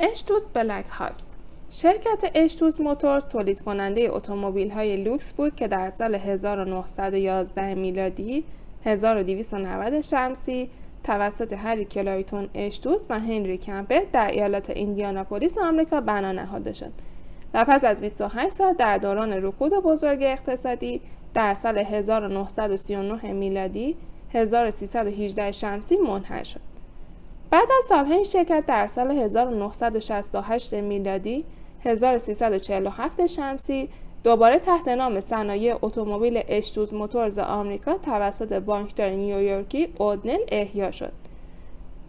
اشتوتز بلک هاک شرکت اشتوتز موتورز تولید کننده اتومبیل های لوکس بود که در سال 1911 میلادی 1290 شمسی توسط هری کلایتون اشتوتز و هنری کمپر در ایالت ایندیاناپولیس آمریکا بنا نهاده شد و پس از 28 سال در دوران رکود بزرگ اقتصادی در سال 1939 میلادی 1318 شمسی منحل شد. بعد از سالها این شرکت در سال 1968 میلادی 1347 شمسی دوباره تحت نام صنایع اتومبیل اشتوتز موتورز آمریکا توسط بانکدار نیویورکی اودنل احیا شد.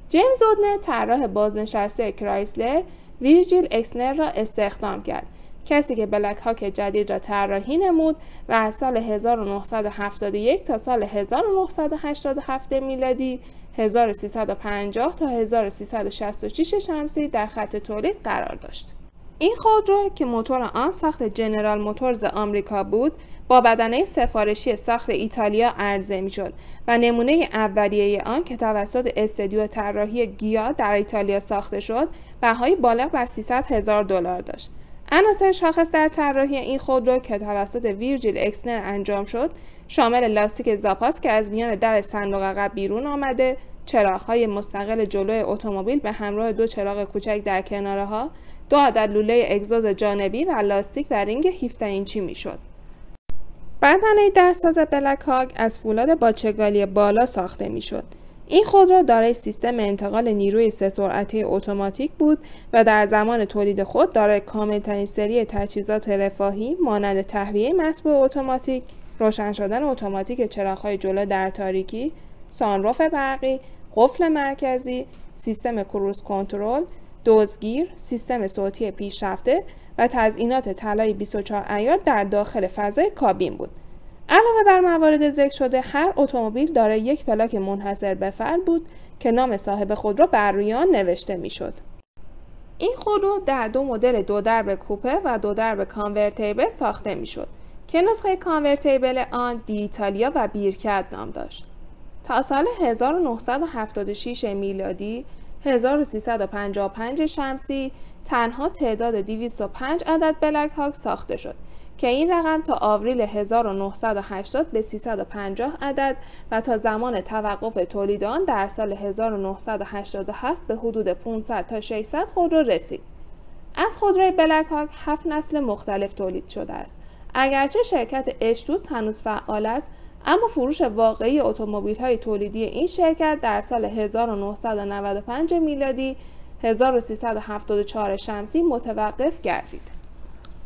جیمز اودنل طراح بازنشسته کرایسلر ویرجیل اکسنر را استخدام کرد کسی که بلک هاک جدید را طراحی نمود و از سال 1971 تا سال 1987 میلادی 1350 تا 1366 شمسی در خط تولید قرار داشت. این خودرو که موتور آن ساخت جنرال موتورز آمریکا بود با بدنه سفارشی ساخت ایتالیا عرضه می‌شد و نمونه اولیه آن که توسط استدیو طراحی گیا در ایتالیا ساخته شد بهای بالغ بر 300 هزار دلار داشت عناصر شاخص در طراحی این خودرو که توسط ویرجیل اکسنر انجام شد شامل لاستیک زاپاس که از میان در صندوق عقب بیرون آمده چراغهای مستقل جلوی اتومبیل به همراه دو چراغ کوچک در کناره ها دو عدد لوله اگزوز جانبی و لاستیک و رینگ 17 اینچی می‌شد. بدنه دستساز بلک هاک از فولاد با چگالی بالا ساخته می‌شد. این خودرو دارای سیستم انتقال نیروی سه سرعته اتوماتیک بود و در زمان تولید خود دارای کاملترین سری تجهیزات رفاهی مانند تهویه مطبوع اتوماتیک، روشن شدن اتوماتیک چراغ‌های جلو در تاریکی، سانروف برقی، قفل مرکزی، سیستم کروز کنترل، دزگیر، سیستم صوتی پیشرفته و تزئینات طلای 24 ایار در داخل فضای کابین بود. علاوه بر موارد ذکر شده هر اتومبیل دارای یک پلاک منحصر به فرد بود که نام صاحب خودرو بر روی آن نوشته می‌شد. این خودرو در دو مدل دو درب کوپه و دو درب کانورتیبل ساخته می‌شد که نسخه کانورتیبل آن دی ایتالیا و بیرکت نام داشت. تا سال 1976 میلادی 1355 شمسی تنها تعداد 205 عدد بلک هاک ساخته شد که این رقم تا آوریل 1980 به 350 عدد و تا زمان توقف تولید آن در سال 1987 به حدود 500 تا 600 خودرو رسید. از خودروی بلک هاک هفت نسل مختلف تولید شده است. اگرچه شرکت اشتوس هنوز فعال است اما فروش واقعی اتومبیل های تولیدی این شرکت در سال 1995 میلادی 1374 شمسی متوقف گردید.